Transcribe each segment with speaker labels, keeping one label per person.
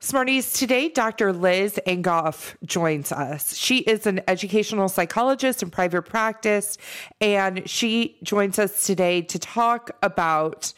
Speaker 1: Smarties, today Dr. Liz Angoff joins us. She is an educational psychologist in private practice, and she joins us today to talk about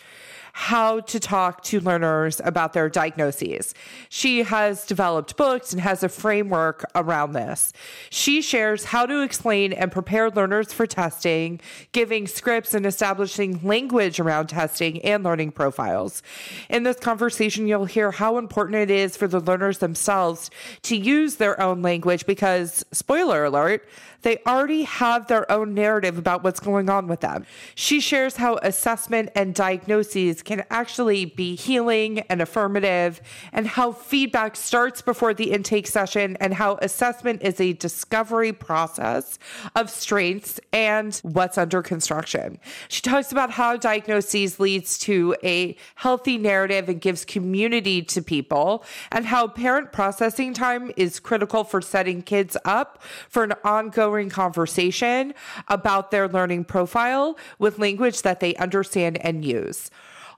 Speaker 1: how to talk to learners about their diagnoses. She has developed books and has a framework around this. She shares how to explain and prepare learners for testing, giving scripts and establishing language around testing and learning profiles. In this conversation, you'll hear how important it is for the learners themselves to use their own language because, spoiler alert, they already have their own narrative about what's going on with them. She shares how assessment and diagnoses can actually be healing and affirmative, and how feedback starts before the intake session, and how assessment is a discovery process of strengths and what's under construction. She talks about how diagnoses leads to a healthy narrative and gives community to people, and how parent processing time is critical for setting kids up for an ongoing conversation about their learning profile with language that they understand and use.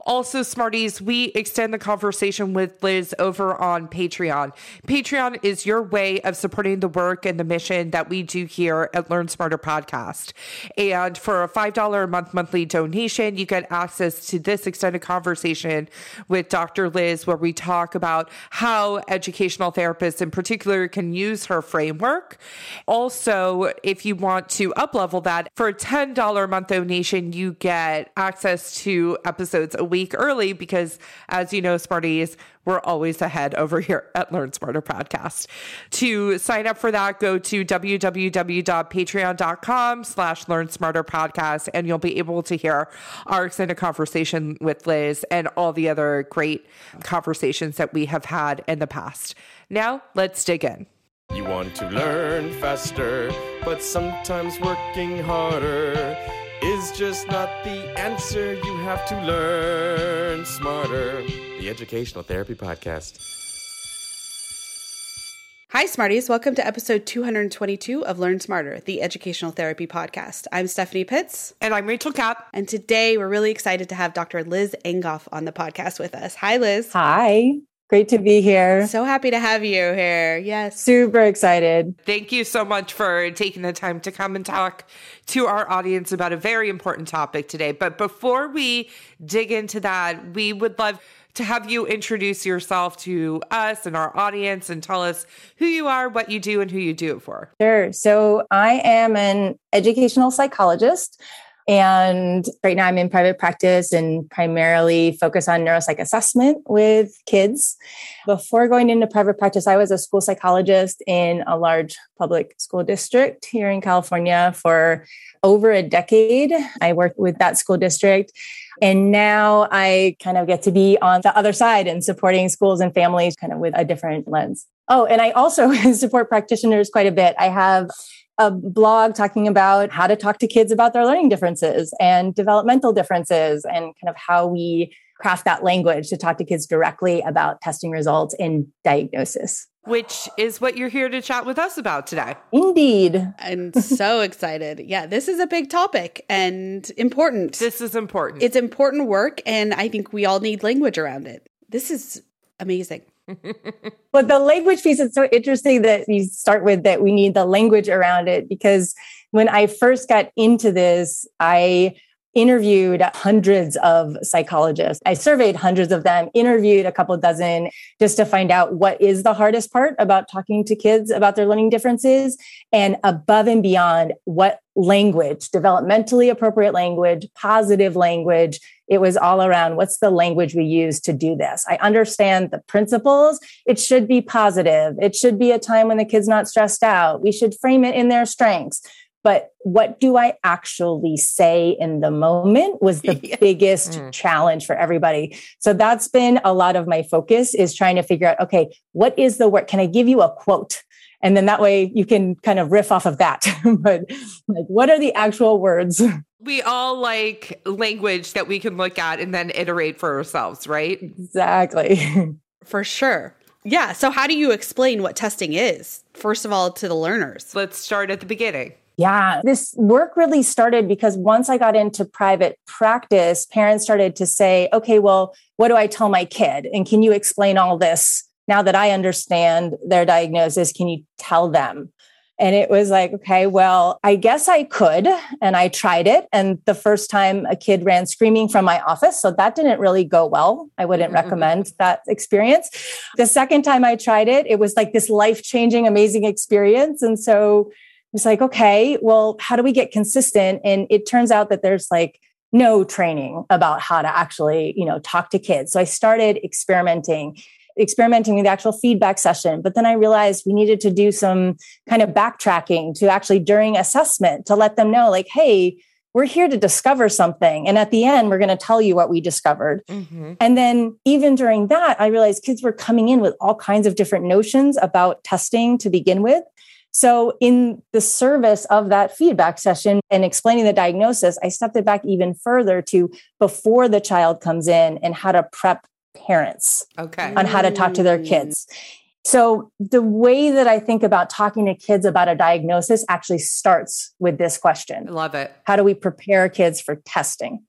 Speaker 1: Also, Smarties, we extend the conversation with Liz over on Patreon. Patreon is your way of supporting the work and the mission that we do here at Learn Smarter Podcast. And for a $5 a month monthly donation, you get access to this extended conversation with Dr. Liz, where we talk about how educational therapists in particular can use her framework. Also, if you want to uplevel that, for a $10 a month donation, you get access to episodes a week early because, as you know, Smarties, we're always ahead over here at Learn Smarter Podcast. To sign up for that, go to www.patreon.com slash Learn Smarter Podcast, and you'll be able to hear our extended conversation with Liz and all the other great conversations that we have had in the past. Now, let's dig in.
Speaker 2: You want to learn faster, but sometimes working harder is just not the answer. You have to learn smarter. The Educational Therapy Podcast.
Speaker 3: Hi, Smarties. Welcome to episode 222 of Learn Smarter, the Educational Therapy Podcast. I'm Stephanie Pitts.
Speaker 1: And I'm Rachel Kapp.
Speaker 3: And today we're really excited to have Dr. Liz Angoff on the podcast with us. Hi, Liz.
Speaker 4: Hi. Great to be here.
Speaker 3: So happy to have you here. Yes.
Speaker 4: Super excited.
Speaker 1: Thank you so much for taking the time to come and talk to our audience about a very important topic today. But before we dig into that, we would love to have you introduce yourself to us and our audience and tell us who you are, what you do, and who you do it for.
Speaker 4: Sure. So I am an educational psychologist. And right now I'm in private practice and primarily focus on neuropsych assessment with kids. Before going into private practice, I was a school psychologist in a large public school district here in California for over a decade. I worked with that school district. And now I kind of get to be on the other side and supporting schools and families kind of with a different lens. Oh, and I also support practitioners quite a bit. I have a blog talking about how to talk to kids about their learning differences and developmental differences and kind of how we craft that language to talk to kids directly about testing results and diagnosis.
Speaker 1: Which is what you're here to chat with us about today.
Speaker 4: Indeed.
Speaker 3: I'm so excited. Yeah, this is a big topic and important.
Speaker 1: This is important.
Speaker 3: It's important work, and I think we all need language around it. This is amazing.
Speaker 4: But the language piece is so interesting that you start with that we need the language around it because when I first got into this, I interviewed hundreds of psychologists. I surveyed hundreds of them, interviewed a couple dozen just to find out what is the hardest part about talking to kids about their learning differences and above and beyond what language, developmentally appropriate language, positive language. It was all around what's the language we use to do this. I understand the principles. It should be positive. It should be a time when the kid's not stressed out. We should frame it in their strengths but what do I actually say in the moment was the yeah. biggest mm. challenge for everybody. So that's been a lot of my focus is trying to figure out, okay, what is the word? Can I give you a quote? And then that way you can kind of riff off of that. but like, what are the actual words?
Speaker 1: We all like language that we can look at and then iterate for ourselves, right?
Speaker 4: Exactly.
Speaker 3: for sure. Yeah. So, how do you explain what testing is, first of all, to the learners?
Speaker 1: Let's start at the beginning.
Speaker 4: Yeah, this work really started because once I got into private practice, parents started to say, okay, well, what do I tell my kid? And can you explain all this now that I understand their diagnosis, can you tell them? And it was like, okay, well, I guess I could. And I tried it. And the first time a kid ran screaming from my office. So that didn't really go well. I wouldn't mm-hmm. recommend that experience. The second time I tried it, it was like this life changing, amazing experience. And so was like, okay, well, how do we get consistent? And it turns out that there's like, no training about how to actually, you know, talk to kids. So I started experimenting experimenting with the actual feedback session. But then I realized we needed to do some kind of backtracking to actually during assessment to let them know, like, hey, we're here to discover something. And at the end, we're going to tell you what we discovered. Mm-hmm. And then even during that, I realized kids were coming in with all kinds of different notions about testing to begin with. So, in the service of that feedback session and explaining the diagnosis, I stepped it back even further to before the child comes in and how to prep parents
Speaker 1: okay.
Speaker 4: on how to talk to their kids. So, the way that I think about talking to kids about a diagnosis actually starts with this question.
Speaker 1: Love it.
Speaker 4: How do we prepare kids for testing?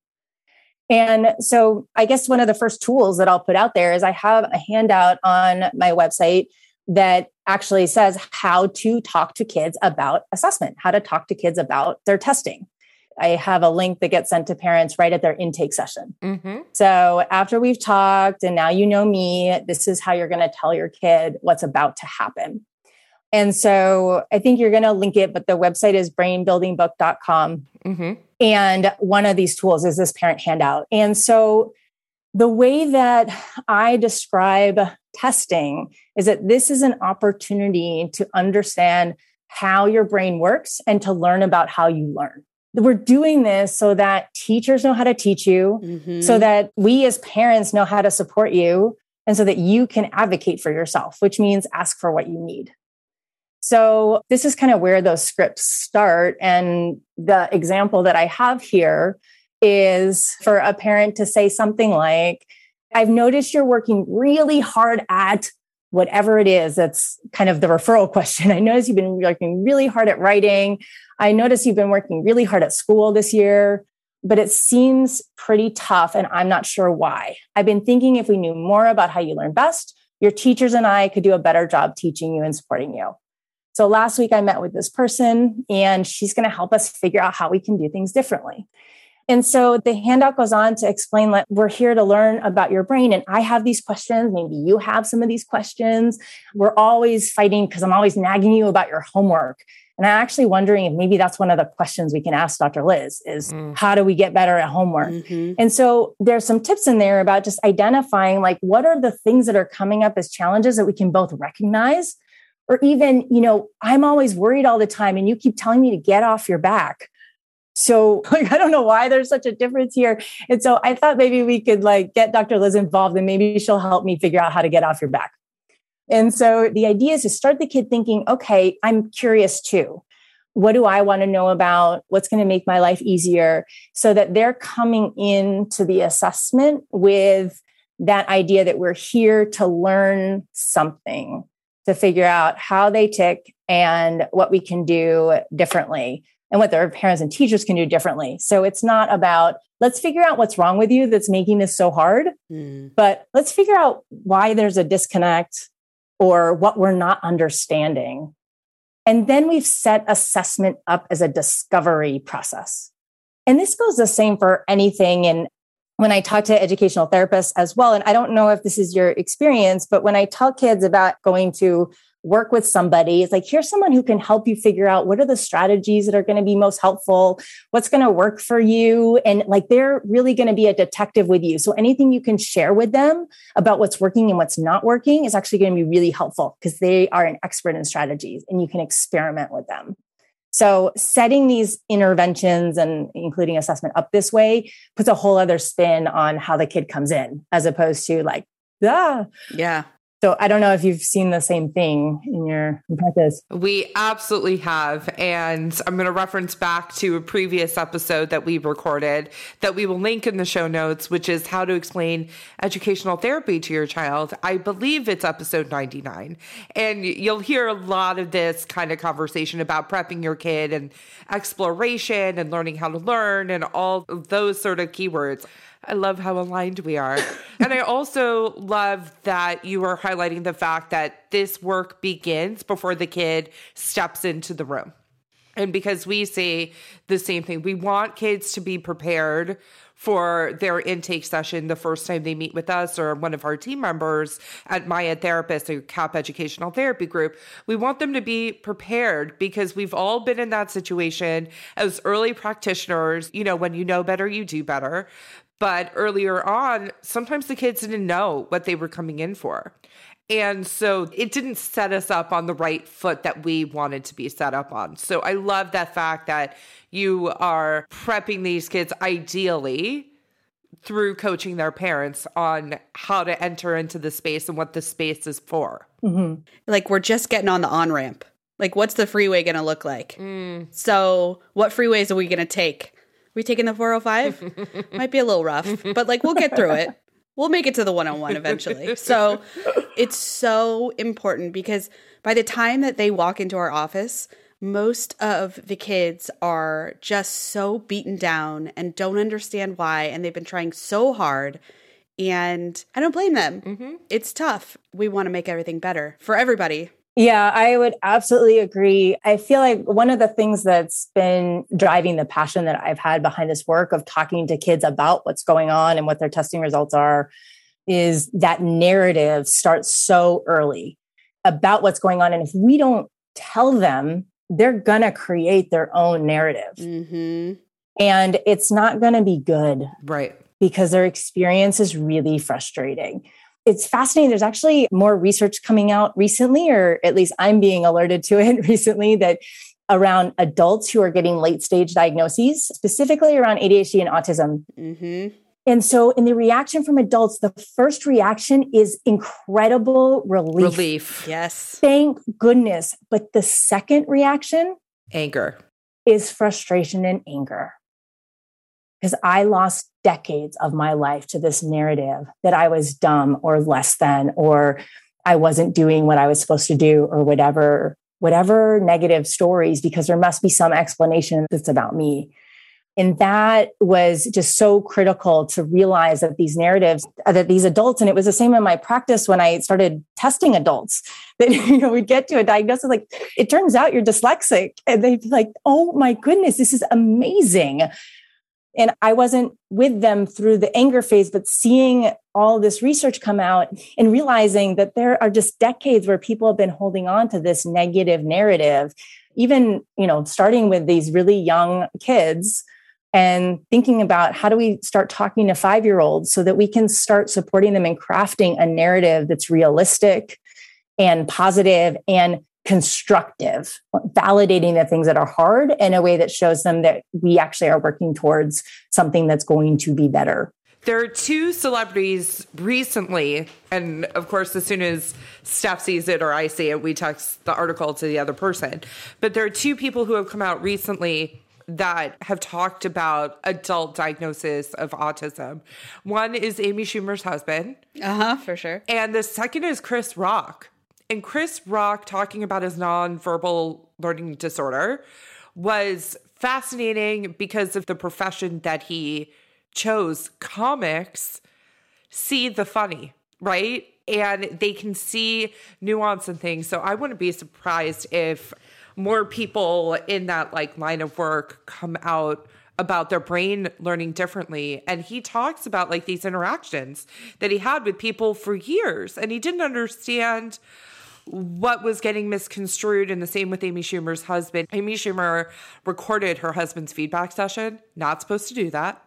Speaker 4: And so, I guess one of the first tools that I'll put out there is I have a handout on my website that actually says how to talk to kids about assessment, how to talk to kids about their testing. I have a link that gets sent to parents right at their intake session. Mm-hmm. So after we've talked and now you know me, this is how you're going to tell your kid what's about to happen. And so I think you're going to link it, but the website is brainbuildingbook.com. Mm-hmm. And one of these tools is this parent handout. And so the way that I describe testing is that this is an opportunity to understand how your brain works and to learn about how you learn we're doing this so that teachers know how to teach you, mm-hmm. so that we as parents know how to support you, and so that you can advocate for yourself, which means ask for what you need. So, this is kind of where those scripts start. And the example that I have here is for a parent to say something like, I've noticed you're working really hard at whatever it is that's kind of the referral question. I notice you've been working really hard at writing. I notice you've been working really hard at school this year, but it seems pretty tough and I'm not sure why. I've been thinking if we knew more about how you learn best, your teachers and I could do a better job teaching you and supporting you. So last week I met with this person and she's going to help us figure out how we can do things differently. And so the handout goes on to explain that we're here to learn about your brain. And I have these questions. Maybe you have some of these questions. We're always fighting because I'm always nagging you about your homework. And I'm actually wondering if maybe that's one of the questions we can ask Dr. Liz is mm. how do we get better at homework? Mm-hmm. And so there's some tips in there about just identifying like what are the things that are coming up as challenges that we can both recognize or even, you know, I'm always worried all the time and you keep telling me to get off your back. So like, I don't know why there's such a difference here. And so I thought maybe we could like get Dr. Liz involved and maybe she'll help me figure out how to get off your back. And so the idea is to start the kid thinking, okay, I'm curious too. What do I want to know about? What's going to make my life easier? So that they're coming into the assessment with that idea that we're here to learn something, to figure out how they tick and what we can do differently and what their parents and teachers can do differently. So it's not about let's figure out what's wrong with you that's making this so hard, mm. but let's figure out why there's a disconnect or what we're not understanding. And then we've set assessment up as a discovery process. And this goes the same for anything. And when I talk to educational therapists as well, and I don't know if this is your experience, but when I tell kids about going to work with somebody. It's like, here's someone who can help you figure out what are the strategies that are going to be most helpful, what's going to work for you. And like, they're really going to be a detective with you. So anything you can share with them about what's working and what's not working is actually going to be really helpful because they are an expert in strategies and you can experiment with them. So setting these interventions and including assessment up this way puts a whole other spin on how the kid comes in as opposed to like, ah,
Speaker 3: yeah.
Speaker 4: So I don't know if you've seen the same thing in your practice.
Speaker 1: We absolutely have. And I'm going to reference back to a previous episode that we recorded that we will link in the show notes, which is how to explain educational therapy to your child. I believe it's episode 99. And you'll hear a lot of this kind of conversation about prepping your kid and exploration and learning how to learn and all those sort of keywords. I love how aligned we are. and I also love that you are highlighting the fact that this work begins before the kid steps into the room. And because we say the same thing, we want kids to be prepared for their intake session the first time they meet with us or one of our team members at Maya Therapist or Kapp Educational Therapy Group. We want them to be prepared because we've all been in that situation as early practitioners. You know, when you know better, you do better. But earlier on, sometimes the kids didn't know what they were coming in for. And so it didn't set us up on the right foot that we wanted to be set up on. So I love that fact that you are prepping these kids ideally through coaching their parents on how to enter into the space and what the space is for.
Speaker 3: Mm-hmm. Like we're just getting on the on ramp. Like, what's the freeway going to look like? Mm. So, what freeways are we going to take? We taking the 405? Might be a little rough, but like we'll get through it. We'll make it to the 101 eventually. so, it's so important because by the time that they walk into our office, most of the kids are just so beaten down and don't understand why. And they've been trying so hard. And I don't blame them. Mm-hmm. It's tough. We want to make everything better for everybody.
Speaker 4: Yeah, I would absolutely agree. I feel like one of the things that's been driving the passion that I've had behind this work of talking to kids about what's going on and what their testing results are is that narrative starts so early about what's going on. And if we don't tell them, they're going to create their own narrative. Mm-hmm. And it's not going to be good.
Speaker 1: Right.
Speaker 4: Because their experience is really frustrating it's fascinating. There's actually more research coming out recently, or at least I'm being alerted to it recently, that around adults who are getting late stage diagnoses, specifically around ADHD and autism. Mm-hmm. And so, in the reaction from adults, the first reaction is incredible relief.
Speaker 1: Relief.
Speaker 3: Yes.
Speaker 4: Thank goodness. But the second reaction,
Speaker 1: anger,
Speaker 4: is frustration and anger because I lost decades of my life to this narrative that I was dumb or less than, or I wasn't doing what I was supposed to do, or whatever, whatever negative stories, because there must be some explanation that's about me. And that was just so critical to realize that these narratives, uh, that these adults, and it was the same in my practice when I started testing adults, that you know, we'd get to a diagnosis like, it turns out you're dyslexic. And they'd be like, oh my goodness, this is amazing. And I wasn't with them through the anger phase, but seeing all this research come out and realizing that there are just decades where people have been holding on to this negative narrative, even, you know, starting with these really young kids and thinking about how do we start talking to five year olds so that we can start supporting them in crafting a narrative that's realistic and positive and constructive, validating the things that are hard in a way that shows them that we actually are working towards something that's going to be better.
Speaker 1: There are two celebrities recently, and of course, as soon as Steph sees it or I see it, we text the article to the other person. But there are two people who have come out recently that have talked about adult diagnosis of autism. One is Amy Schumer's husband.
Speaker 3: Uh huh, for sure.
Speaker 1: And the second is Chris Rock. And Chris Rock talking about his nonverbal learning disorder was fascinating because of the profession that he chose. Comics see the funny, right? And they can see nuance and things. So I wouldn't be surprised if more people in that like line of work come out about their brain learning differently and he talks about like these interactions that he had with people for years and he didn't understand what was getting misconstrued and the same with Amy Schumer's husband. Amy Schumer recorded her husband's feedback session, not supposed to do that.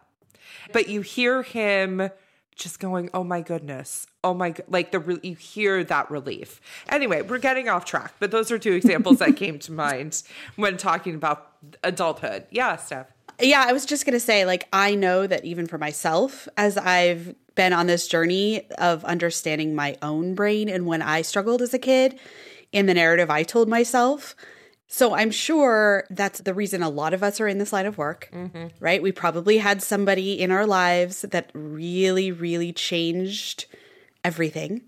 Speaker 1: But you hear him just going, "Oh my goodness. Oh my like the you hear that relief." Anyway, we're getting off track, but those are two examples that came to mind when talking about adulthood. Yeah, Steph.
Speaker 3: Yeah, I was just going to say like I know that even for myself as I've been on this journey of understanding my own brain and when I struggled as a kid in the narrative I told myself. So I'm sure that's the reason a lot of us are in this line of work, mm-hmm. right? We probably had somebody in our lives that really, really changed everything.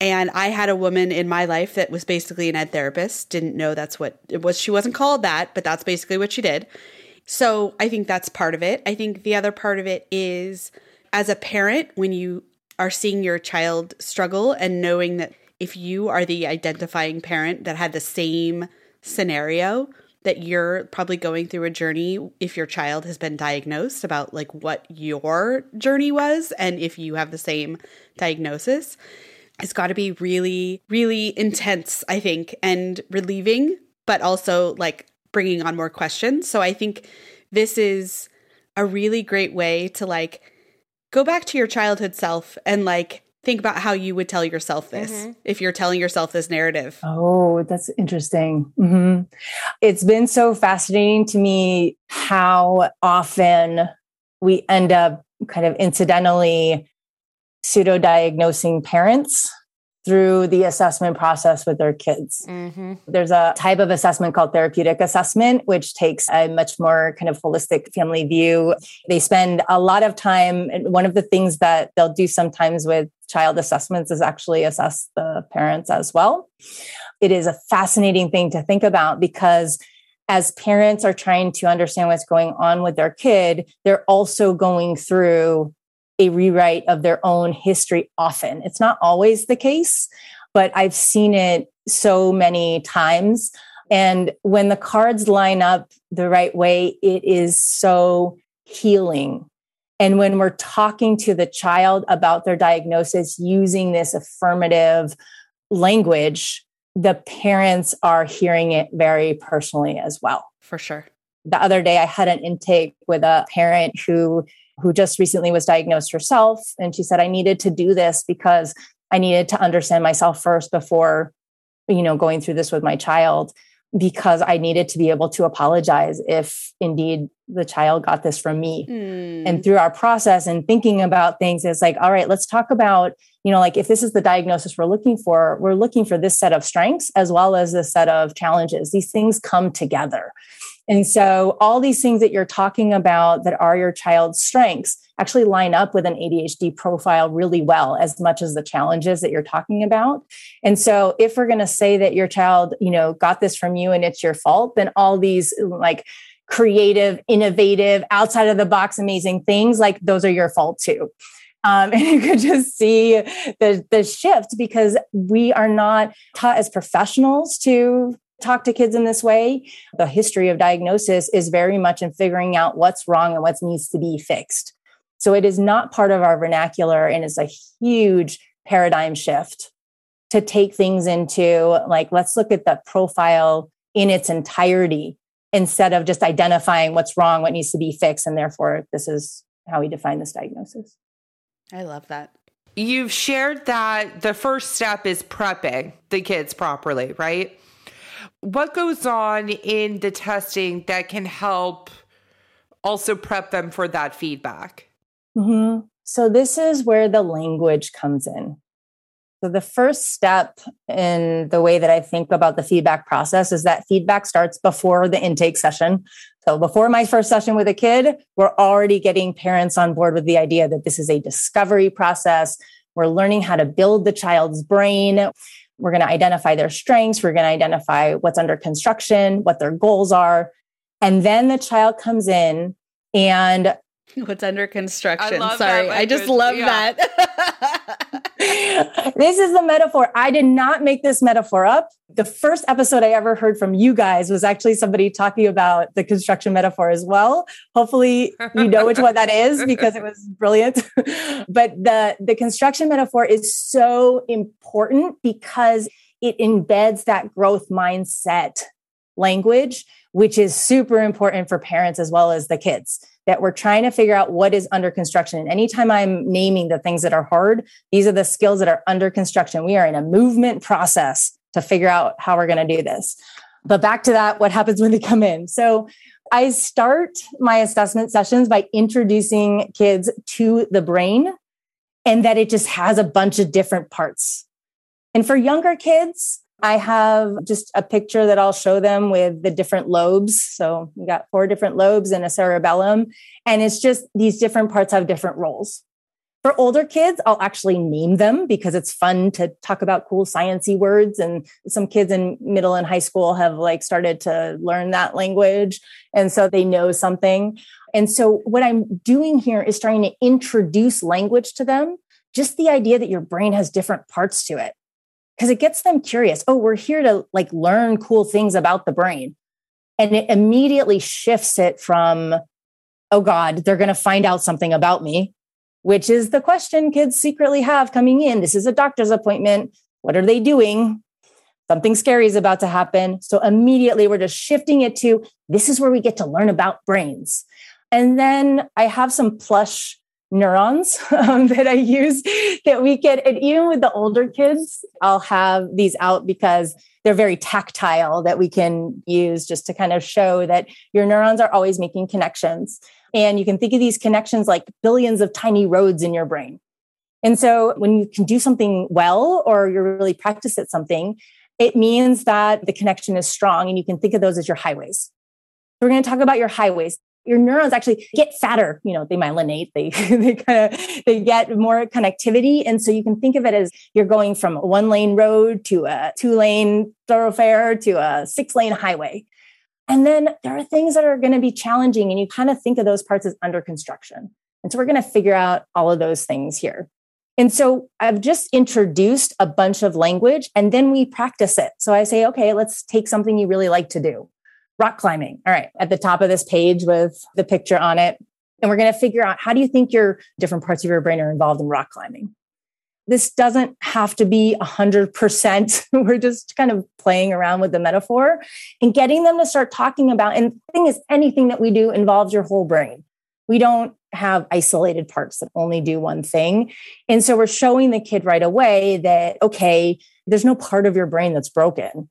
Speaker 3: And I had a woman in my life that was basically an ed therapist. Didn't know that's what it was. She wasn't called that, but that's basically what she did. So I think that's part of it. I think the other part of it is as a parent, when you are seeing your child struggle and knowing that if you are the identifying parent that had the same scenario, that you're probably going through a journey if your child has been diagnosed about like what your journey was and if you have the same diagnosis it's got to be really really intense i think and relieving but also like bringing on more questions so i think this is a really great way to like go back to your childhood self and like think about how you would tell yourself this mm-hmm. if you're telling yourself this narrative.
Speaker 4: Oh, that's interesting. Mm-hmm. It's been so fascinating to me how often we end up kind of incidentally pseudo diagnosing parents through the assessment process with their kids. Mm-hmm. There's a type of assessment called therapeutic assessment, which takes a much more kind of holistic family view. They spend a lot of time. One of the things that they'll do sometimes with child assessments is actually assess the parents as well. It is a fascinating thing to think about because as parents are trying to understand what's going on with their kid, they're also going through a rewrite of their own history often. It's not always the case, but I've seen it so many times. And when the cards line up the right way, it is so healing. And when we're talking to the child about their diagnosis using this affirmative language, the parents are hearing it very personally as well.
Speaker 3: For sure.
Speaker 4: The other day, I had an intake with a parent who who just recently was diagnosed herself. And she said, I needed to do this because I needed to understand myself first before, you know, going through this with my child, because I needed to be able to apologize if indeed the child got this from me. Mm. And through our process and thinking about things, it's like, all right, let's talk about, you know, like if this is the diagnosis we're looking for, we're looking for this set of strengths as well as this set of challenges. These things come together. And so all these things that you're talking about that are your child's strengths actually line up with an ADHD profile really well as much as the challenges that you're talking about. And so if we're going to say that your child, you know, got this from you and it's your fault, then all these like creative, innovative, outside of the box amazing things like those are your fault too. Um, and you could just see the the shift because we are not taught as professionals to talk to kids in this way. The history of diagnosis is very much in figuring out what's wrong and what needs to be fixed. So it is not part of our vernacular and it's a huge paradigm shift to take things into like, let's look at the profile in its entirety instead of just identifying what's wrong, what needs to be fixed. And therefore, this is how we define this diagnosis.
Speaker 3: I love that.
Speaker 1: You've shared that the first step is prepping the kids properly, right? What goes on in the testing that can help also prep them for that feedback?
Speaker 4: Mm-hmm. So, this is where the language comes in. So, the first step in the way that I think about the feedback process is that feedback starts before the intake session. So, before my first session with a kid, we're already getting parents on board with the idea that this is a discovery process. We're learning how to build the child's brain. We're going to identify their strengths. We're going to identify what's under construction, what their goals are. And then the child comes in and
Speaker 3: what's under construction. I Sorry, I just love yeah. that.
Speaker 4: this is the metaphor. I did not make this metaphor up. The first episode I ever heard from you guys was actually somebody talking about the construction metaphor as well. Hopefully you know which one that is because it was brilliant. but the the construction metaphor is so important because it embeds that growth mindset language which is super important for parents as well as the kids that we're trying to figure out what is under construction. And anytime I'm naming the things that are hard, these are the skills that are under construction. We are in a movement process to figure out how we're going to do this. But back to that, what happens when they come in? So I start my assessment sessions by introducing kids to the brain and that it just has a bunch of different parts. And for younger kids, I have just a picture that I'll show them with the different lobes. So we got four different lobes and a cerebellum. And it's just these different parts have different roles. For older kids, I'll actually name them because it's fun to talk about cool sciency words. And some kids in middle and high school have like started to learn that language. And so they know something. And so what I'm doing here is trying to introduce language to them, just the idea that your brain has different parts to it. Because it gets them curious. Oh, we're here to like learn cool things about the brain. And it immediately shifts it from, oh God, they're going to find out something about me, which is the question kids secretly have coming in. This is a doctor's appointment. What are they doing? Something scary is about to happen. So immediately we're just shifting it to this is where we get to learn about brains. And then I have some plush neurons um, that I use that we can, and even with the older kids, I'll have these out because they're very tactile that we can use just to kind of show that your neurons are always making connections. And you can think of these connections like billions of tiny roads in your brain. And so when you can do something well or you're really practiced at something, it means that the connection is strong and you can think of those as your highways. We're going to talk about your highways your neurons actually get fatter you know they myelinate they they kind of they get more connectivity. And so you can think of it as you're going from a one lane road to a two lane thoroughfare to a six lane highway. And then there are things that are going to be challenging and you kind of think of those parts as under construction. And so we're going to figure out all of those things here. And so I've just introduced a bunch of language and then we practice it. So I say, okay, let's take something you really like to do rock climbing. All right, at the top of this page with the picture on it. And we're going to figure out how do you think your different parts of your brain are involved in rock climbing? This doesn't have to be 100%. we're just kind of playing around with the metaphor and getting them to start talking about. And the thing is, anything that we do involves your whole brain. We don't have isolated parts that only do one thing. And so we're showing the kid right away that, okay, there's no part of your brain that's broken.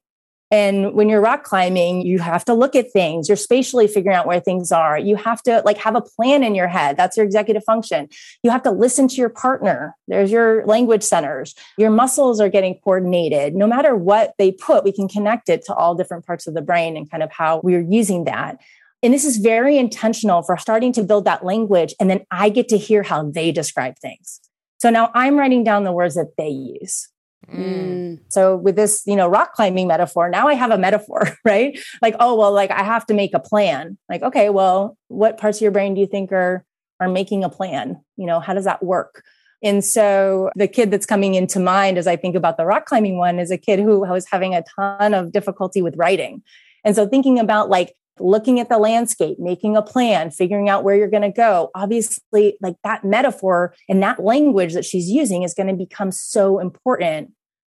Speaker 4: And when you're rock climbing, you have to look at things. You're spatially figuring out where things are. You have to like have a plan in your head. That's your executive function. You have to listen to your partner. There's your language centers. Your muscles are getting coordinated. No matter what they put, we can connect it to all different parts of the brain and kind of how we're using that. And this is very intentional for starting to build that language. And then I get to hear how they describe things. So now I'm writing down the words that they use. Mm. So with this, you know, rock climbing metaphor, now I have a metaphor, right? Like, oh, well, like I have to make a plan. Like, okay, well, what parts of your brain do you think are are making a plan? You know, how does that work? And so the kid that's coming into mind as I think about the rock climbing one is a kid who was having a ton of difficulty with writing. And so thinking about like looking at the landscape, making a plan, figuring out where you're going to go. Obviously, like that metaphor and that language that she's using is going to become so important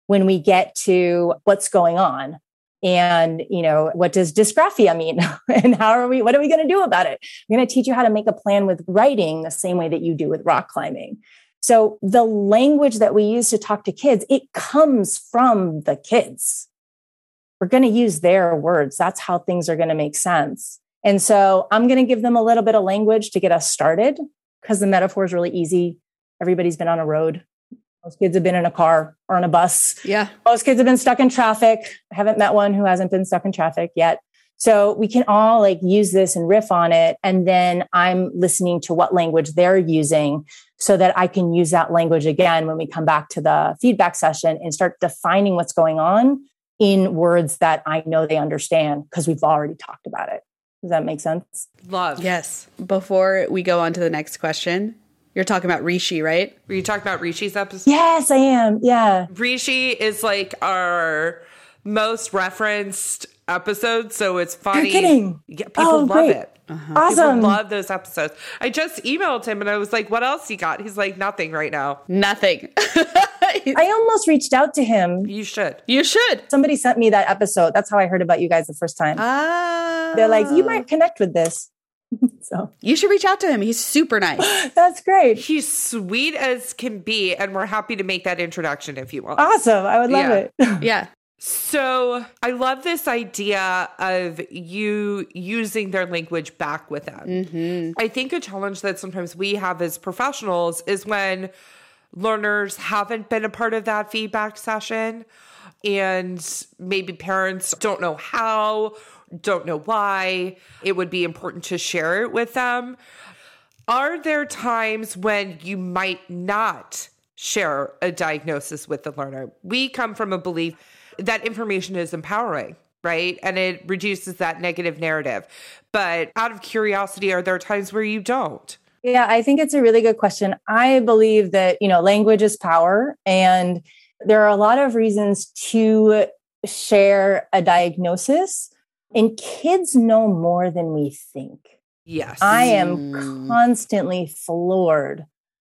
Speaker 4: when we get to what's going on. And, you know, what does dysgraphia mean? and how are we, what are we going to do about it? I'm going to teach you how to make a plan with writing the same way that you do with rock climbing. So the language that we use to talk to kids, it comes from the kids we're going to use their words. That's how things are going to make sense. And so I'm going to give them a little bit of language to get us started because the metaphor is really easy. Everybody's been on a road. Most kids have been in a car or on a bus.
Speaker 3: Yeah.
Speaker 4: Most kids have been stuck in traffic. I haven't met one who hasn't been stuck in traffic yet. So we can all like use this and riff on it. And then I'm listening to what language they're using so that I can use that language again when we come back to the feedback session and start defining what's going on in words that I know they understand because we've already talked about it. Does that make sense?
Speaker 1: Love.
Speaker 3: Yes. Before we go on to the next question, you're talking about Rishi, right?
Speaker 1: Were you talking about Rishi's episode?
Speaker 4: Yes, I am. Yeah.
Speaker 1: Rishi is like our most referenced episode, so it's funny.
Speaker 4: You're kidding.
Speaker 1: Yeah, people oh, love great. it.
Speaker 4: Uh-huh. Awesome.
Speaker 1: People love those episodes. I just emailed him and I was like, what else you got? He's like, nothing right now.
Speaker 3: Nothing.
Speaker 4: I almost reached out to him.
Speaker 1: You should.
Speaker 3: You should.
Speaker 4: Somebody sent me that episode. That's how I heard about you guys the first time.
Speaker 3: Ah.
Speaker 4: They're like, you might connect with this. so
Speaker 3: you should reach out to him. He's super nice.
Speaker 4: That's great.
Speaker 1: He's sweet as can be, and we're happy to make that introduction if you want.
Speaker 4: Awesome. I would love
Speaker 3: yeah.
Speaker 4: it.
Speaker 3: yeah.
Speaker 1: So I love this idea of you using their language back with them.
Speaker 3: Mm-hmm.
Speaker 1: I think a challenge that sometimes we have as professionals is when learners haven't been a part of that feedback session and maybe parents don't know how, don't know why. It would be important to share it with them. Are there times when you might not share a diagnosis with the learner? We come from a belief that information is empowering. right? And it reduces that negative narrative. But out of curiosity, are there times where you don't?
Speaker 4: Yeah, I think it's a really good question. I believe that, you know, language is power and there are a lot of reasons to share a diagnosis and kids know more than we think.
Speaker 1: Yes.
Speaker 4: I am mm. constantly floored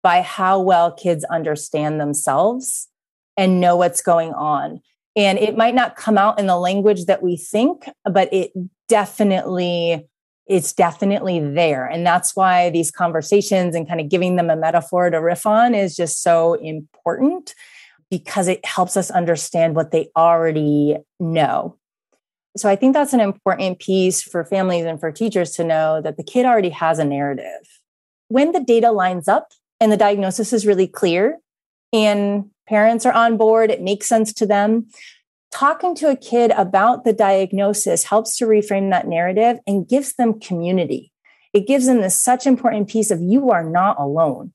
Speaker 4: by how well kids understand themselves and know what's going on. And it might not come out in the language that we think, but it definitely it's definitely there. And that's why these conversations and kind of giving them a metaphor to riff on is just so important because it helps us understand what they already know. So I think that's an important piece for families and for teachers to know that the kid already has a narrative. When the data lines up and the diagnosis is really clear and parents are on board, it makes sense to them. Talking to a kid about the diagnosis helps to reframe that narrative and gives them community. It gives them this such important piece of you are not alone.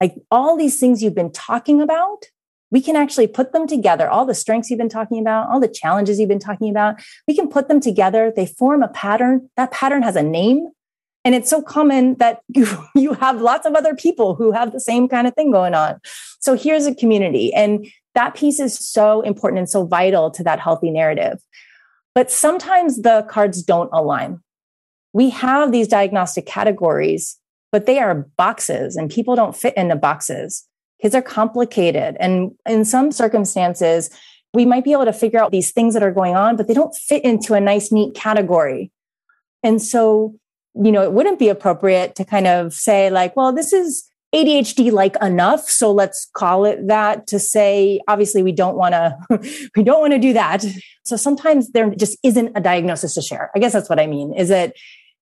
Speaker 4: Like all these things you've been talking about, we can actually put them together. All the strengths you've been talking about, all the challenges you've been talking about, we can put them together. They form a pattern. That pattern has a name. And it's so common that you, you have lots of other people who have the same kind of thing going on. So here's a community. And that piece is so important and so vital to that healthy narrative. But sometimes the cards don't align. We have these diagnostic categories, but they are boxes and people don't fit into boxes. Kids are complicated. And in some circumstances, we might be able to figure out these things that are going on, but they don't fit into a nice, neat category. And so, you know, it wouldn't be appropriate to kind of say, like, well, this is ADHD like enough. So let's call it that to say, obviously, we don't want to, we don't want to do that. So sometimes there just isn't a diagnosis to share. I guess that's what I mean is that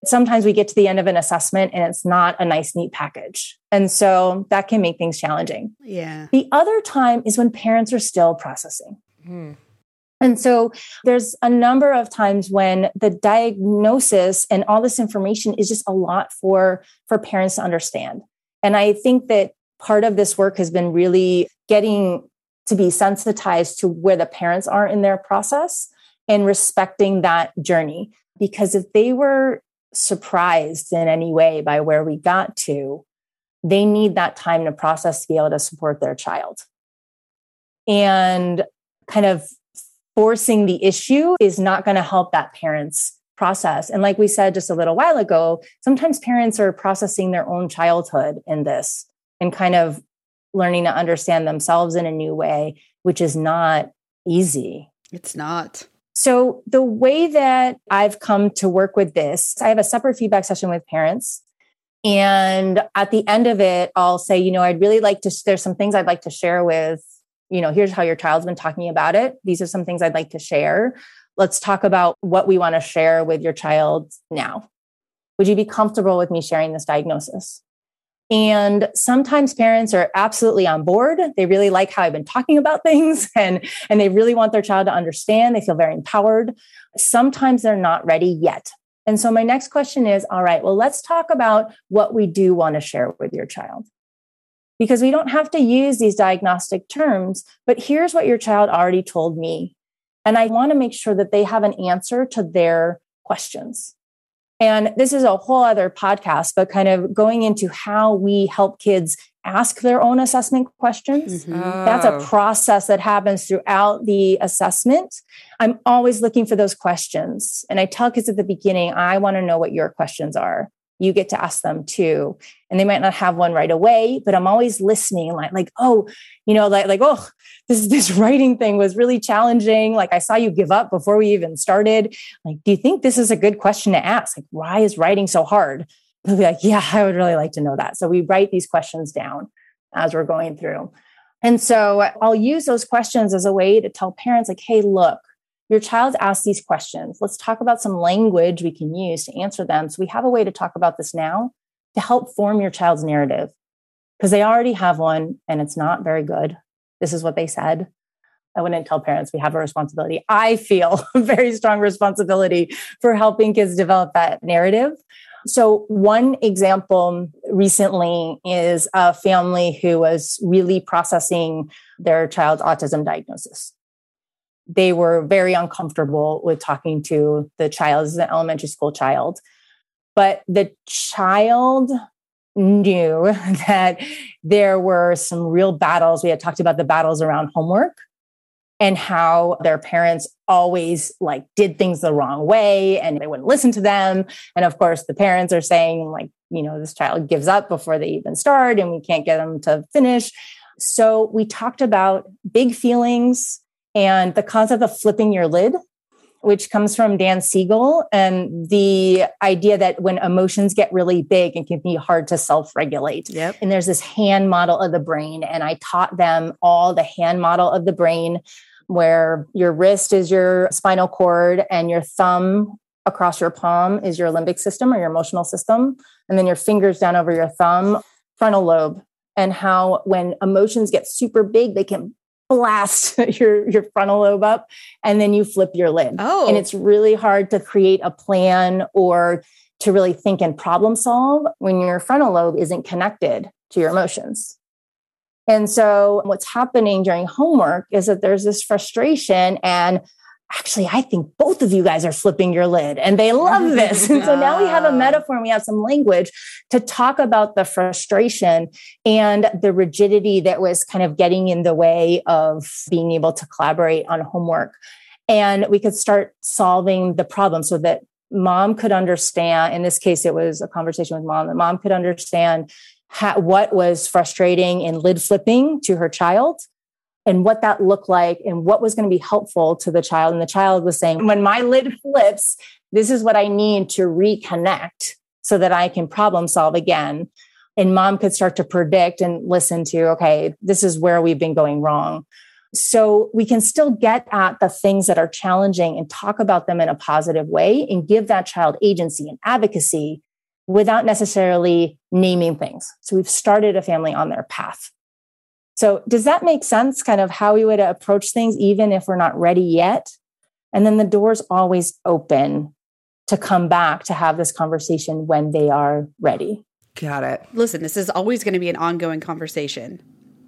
Speaker 4: sometimes we get to the end of an assessment and it's not a nice, neat package. And so that can make things challenging.
Speaker 3: Yeah.
Speaker 4: The other time is when parents are still processing. Hmm. And so there's a number of times when the diagnosis and all this information is just a lot for, for parents to understand. And I think that part of this work has been really getting to be sensitized to where the parents are in their process and respecting that journey. Because if they were surprised in any way by where we got to, they need that time to process to be able to support their child. And kind of forcing the issue is not going to help that parent's process. And like we said just a little while ago, sometimes parents are processing their own childhood in this and kind of learning to understand themselves in a new way, which is not easy.
Speaker 3: It's not.
Speaker 4: So, the way that I've come to work with this, I have a separate feedback session with parents. And at the end of it, I'll say, you know, I'd really like to, there's some things I'd like to share with, you know, here's how your child's been talking about it. These are some things I'd like to share. Let's talk about what we want to share with your child now. Would you be comfortable with me sharing this diagnosis? And sometimes parents are absolutely on board. They really like how I've been talking about things and, and they really want their child to understand. They feel very empowered. Sometimes they're not ready yet. And so my next question is all right, well, let's talk about what we do want to share with your child. Because we don't have to use these diagnostic terms, but here's what your child already told me. And I want to make sure that they have an answer to their questions. And this is a whole other podcast, but kind of going into how we help kids ask their own assessment questions. Mm-hmm. Oh. That's a process that happens throughout the assessment. I'm always looking for those questions. And I tell kids at the beginning, I want to know what your questions are you get to ask them too. And they might not have one right away but i'm always listening like like oh you know like like oh this this writing thing was really challenging. Like i saw you give up before we even started. Like do you think this is a good question to ask? Like why is writing so hard? They'll be like yeah i would really like to know that. So we write these questions down as we're going through. And so i'll use those questions as a way to tell parents like hey look your child asks these questions. Let's talk about some language we can use to answer them. So we have a way to talk about this now to help form your child's narrative because they already have one and it's not very good. This is what they said. I wouldn't tell parents we have a responsibility. I feel a very strong responsibility for helping kids develop that narrative. So, one example recently is a family who was really processing their child's autism diagnosis. They were very uncomfortable with talking to the child as an elementary school child. But the child knew that there were some real battles. We had talked about the battles around homework and how their parents always like did things the wrong way and they wouldn't listen to them. And of course, the parents are saying, like, you know, this child gives up before they even start and we can't get them to finish. So we talked about big feelings and the concept of flipping your lid which comes from Dan Siegel and the idea that when emotions get really big, it can be hard to self regulate.
Speaker 3: Yep.
Speaker 4: And there's this hand model of the brain. And I taught them all the hand model of the brain, where your wrist is your spinal cord and your thumb across your palm is your limbic system or your emotional system. And then your fingers down over your thumb, frontal lobe. And how when emotions get super big, they can blast your your frontal lobe up and then you flip your lid.
Speaker 3: Oh.
Speaker 4: And it's really hard to create a plan or to really think and problem solve when your frontal lobe isn't connected to your emotions. And so what's happening during homework is that there's this frustration and actually, I think both of you guys are flipping your lid and they love this. and so now we have a metaphor and we have some language to talk about the frustration and the rigidity that was kind of getting in the way of being able to collaborate on homework. And we could start solving the problem so that mom could understand. In this case, it was a conversation with mom, that mom could understand how, what was frustrating in lid flipping to her child and what that looked like and what was going to be helpful to the child. And the child was saying, when my lid flips, this is what I need to reconnect so that I can problem solve again. And mom could start to predict and listen to, okay, this is where we've been going wrong. So we can still get at the things that are challenging and talk about them in a positive way and give that child agency and advocacy without necessarily naming things. So we've started a family on their path. So, does that make sense? Kind of how we would approach things, even if we're not ready yet? And then the door's always open to come back to have this conversation when they are ready.
Speaker 1: Got it.
Speaker 3: Listen, this is always going to be an ongoing conversation,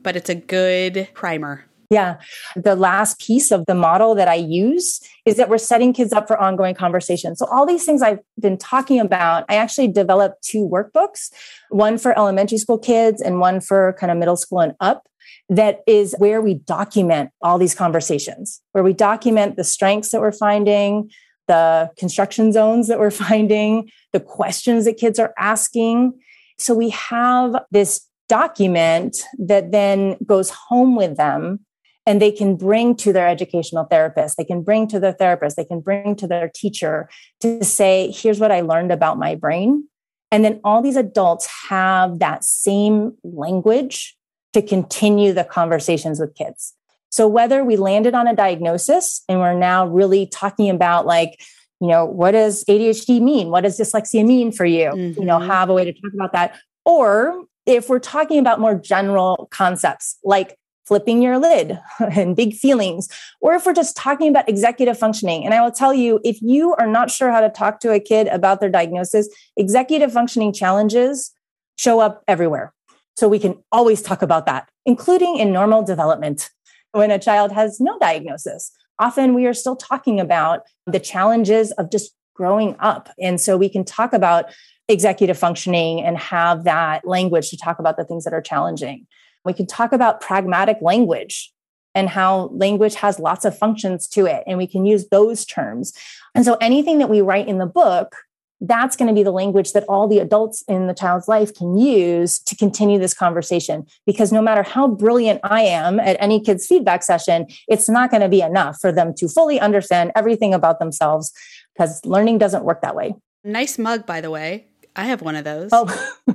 Speaker 3: but it's a good primer.
Speaker 4: Yeah. The last piece of the model that I use is that we're setting kids up for ongoing conversation. So, all these things I've been talking about, I actually developed two workbooks one for elementary school kids and one for kind of middle school and up that is where we document all these conversations, where we document the strengths that we're finding, the construction zones that we're finding, the questions that kids are asking. So we have this document that then goes home with them and they can bring to their educational therapist, they can bring to their therapist, they can bring to their teacher to say, here's what I learned about my brain. And then all these adults have that same language to continue the conversations with kids. So whether we landed on a diagnosis and we're now really talking about like, you know, what does ADHD mean? What does dyslexia mean for you? Mm-hmm. You know, mm-hmm. have a way to talk about that. Or if we're talking about more general concepts like flipping your lid and big feelings, or if we're just talking about executive functioning. And I will tell you, if you are not sure how to talk to a kid about their diagnosis, executive functioning challenges show up everywhere. So we can always talk about that, including in normal development when a child has no diagnosis. Often we are still talking about the challenges of just growing up. And so we can talk about executive functioning and have that language to talk about the things that are challenging. We can talk about pragmatic language and how language has lots of functions to it. And we can use those terms. And so anything that we write in the book that's going to be the language that all the adults in the child's life can use to continue this conversation. Because no matter how brilliant I am at any kid's feedback session, it's not going to be enough for them to fully understand everything about themselves because learning doesn't work that way.
Speaker 3: Nice mug, by the way. I have one of those.
Speaker 4: Oh,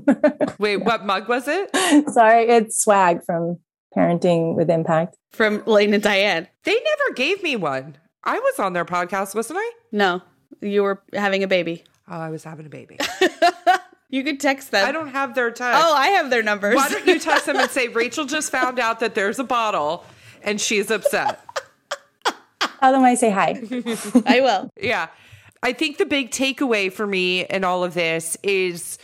Speaker 1: wait, what mug was it?
Speaker 4: Sorry, it's swag from Parenting with Impact.
Speaker 3: From Elaine and Diane.
Speaker 1: They never gave me one. I was on their podcast, wasn't I?
Speaker 3: No, you were having a baby.
Speaker 1: Oh, I was having a baby.
Speaker 3: you could text them.
Speaker 1: I don't have their text.
Speaker 3: Oh, I have their numbers.
Speaker 1: Why don't you text them and say, Rachel just found out that there's a bottle and she's upset?
Speaker 4: Otherwise, say hi.
Speaker 3: I will.
Speaker 1: Yeah. I think the big takeaway for me in all of this is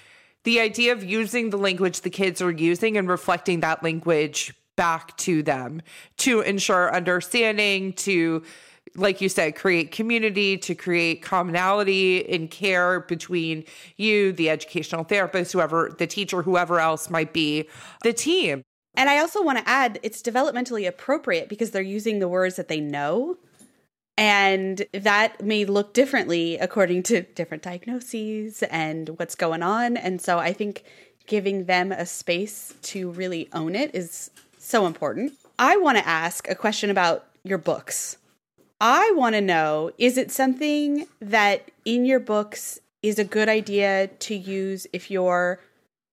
Speaker 1: the idea of using the language the kids are using and reflecting that language back to them to ensure understanding, to like you said, create community, to create commonality in care between you, the educational therapist, whoever, the teacher, whoever else might be, the team.
Speaker 3: And I also want to add it's developmentally appropriate because they're using the words that they know. And that may look differently according to different diagnoses and what's going on. And so I think giving them a space to really own it is so important. I want to ask a question about your books. I want to know is it something that in your books is a good idea to use if you're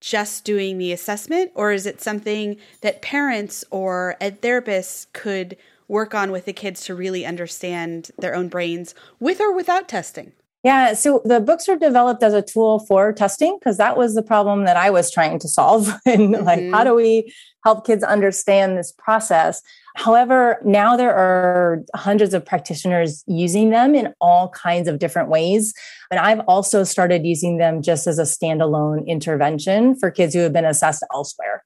Speaker 3: just doing the assessment, or is it something that parents or ed therapists could work on with the kids to really understand their own brains with or without testing?
Speaker 4: Yeah, so the books are developed as a tool for testing because that was the problem that I was trying to solve. and mm-hmm. like, how mm-hmm. do we help kids understand this process? However, now there are hundreds of practitioners using them in all kinds of different ways. And I've also started using them just as a standalone intervention for kids who have been assessed elsewhere.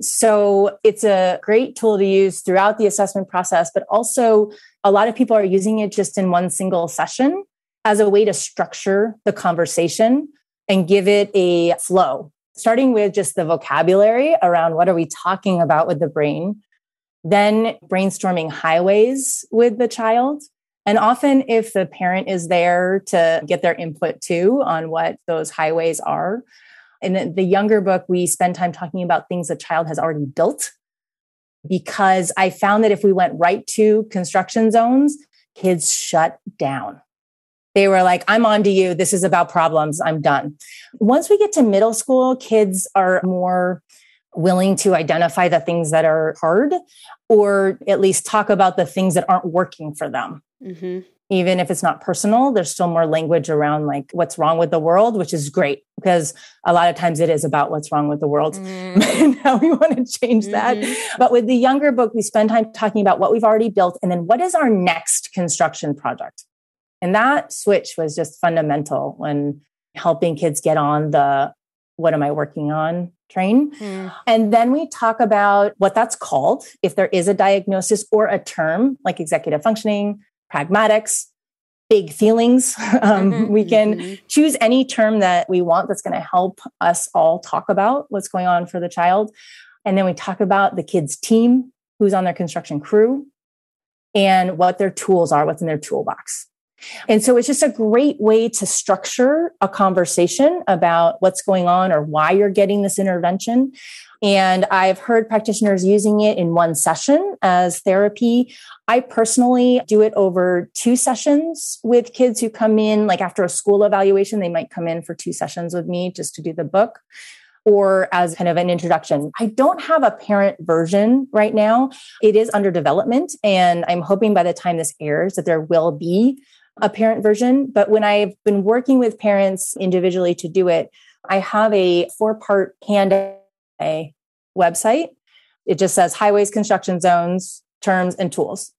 Speaker 4: So it's a great tool to use throughout the assessment process, but also a lot of people are using it just in one single session as a way to structure the conversation and give it a flow, starting with just the vocabulary around what are we talking about with the brain then brainstorming highways with the child. And often, if the parent is there to get their input too on what those highways are. In the younger book, we spend time talking about things the child has already built because I found that if we went right to construction zones, kids shut down. They were like, I'm on to you. This is about problems. I'm done. Once we get to middle school, kids are more willing to identify the things that are hard or at least talk about the things that aren't working for them. Mm-hmm. Even if it's not personal, there's still more language around like what's wrong with the world, which is great because a lot of times it is about what's wrong with the world mm-hmm. and how we want to change that. Mm-hmm. But with the younger book, we spend time talking about what we've already built and then what is our next construction project. And that switch was just fundamental when helping kids get on the what am I working on train. Mm. And then we talk about what that's called, if there is a diagnosis or a term like executive functioning, pragmatics, big feelings. Um, mm-hmm, we can mm-hmm. choose any term that we want that's going to help us all talk about what's going on for the child. And then we talk about the kid's team, who's on their construction crew, and what their tools are, what's in their toolbox. And so it's just a great way to structure a conversation about what's going on or why you're getting this intervention. And I've heard practitioners using it in one session as therapy. I personally do it over two sessions with kids who come in, like after a school evaluation, they might come in for two sessions with me just to do the book or as kind of an introduction. I don't have a parent version right now. It is under development. And I'm hoping by the time this airs that there will be a parent version. But when I've been working with parents individually to do it, I have a four part Canada website. It just says highways, construction zones, terms, and tools.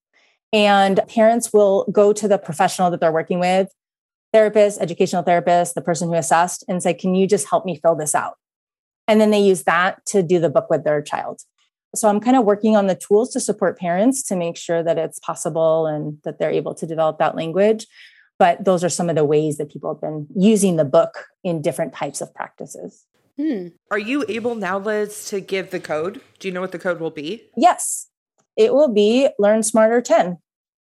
Speaker 4: And parents will go to the professional that they're working with, therapist, educational therapist, the person who assessed, and say, Can you just help me fill this out? And then they use that to do the book with their child. So I'm kind of working on the tools to support parents to make sure that it's possible and that they're able to develop that language. But those are some of the ways that people have been using the book in different types of practices.
Speaker 1: Hmm. Are you able now, Liz, to give the code? Do you know what the code will be?
Speaker 4: Yes, it will be Learn Smarter 10.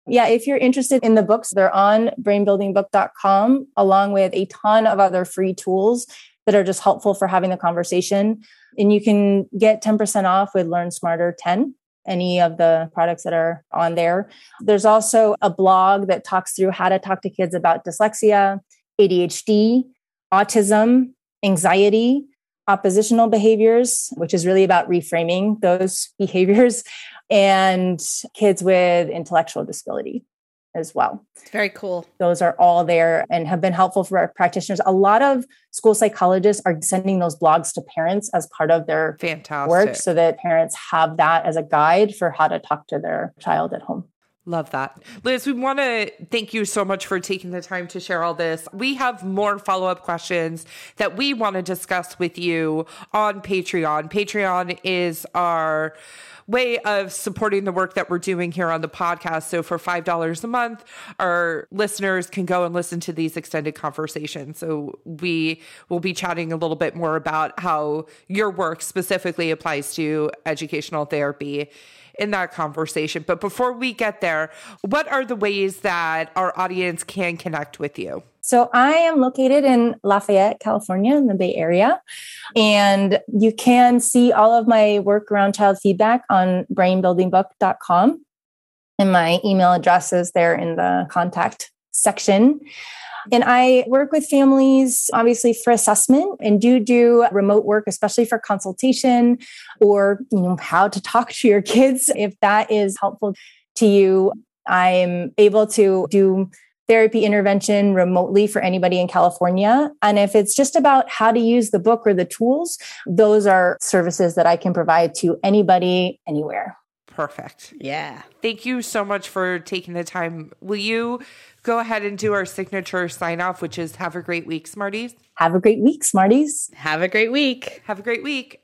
Speaker 4: Yeah, if you're interested in the books, they're on brainbuildingbook.com along with a ton of other free tools that are just helpful for having the conversation. And you can get 10% off with Learn Smarter 10 any of the products that are on there. There's also a blog that talks through how to talk to kids about dyslexia, ADHD, autism, anxiety, oppositional behaviors, which is really about reframing those behaviors, and kids with intellectual disability as well.
Speaker 3: Very cool.
Speaker 4: Those are all there and have been helpful for our practitioners. A lot of school psychologists are sending those blogs to parents as part of their
Speaker 1: Fantastic.
Speaker 4: work so that parents have that as a guide for how to talk to their child at home.
Speaker 1: Love that. Liz, we want to thank you so much for taking the time to share all this. We have more follow up questions that we want to discuss with you on Patreon. Patreon is our way of supporting the work that we're doing here on the podcast. So for $5 a month, our listeners can go and listen to these extended conversations. So we will be chatting a little bit more about how your work specifically applies to educational therapy in that conversation. But before we get there, what are the ways that our audience can connect with you?
Speaker 4: So I am located in Lafayette, California, in the Bay Area. And you can see all of my work around child feedback on brainbuildingbook.com. And my email address is there in the contact section. And I work with families, obviously, for assessment and do do remote work, especially for consultation or, you know, how to talk to your kids. If that is helpful to you, I'm able to do therapy intervention remotely for anybody in California. And if it's just about how to use the book or the tools, those are services that I can provide to anybody anywhere.
Speaker 1: Perfect.
Speaker 3: Yeah.
Speaker 1: Thank you so much for taking the time. Will you go ahead and do our signature sign off, which is have a great week, Smarties?
Speaker 4: Have a great week, Smarties.
Speaker 3: Have a great week.
Speaker 1: Have a great week.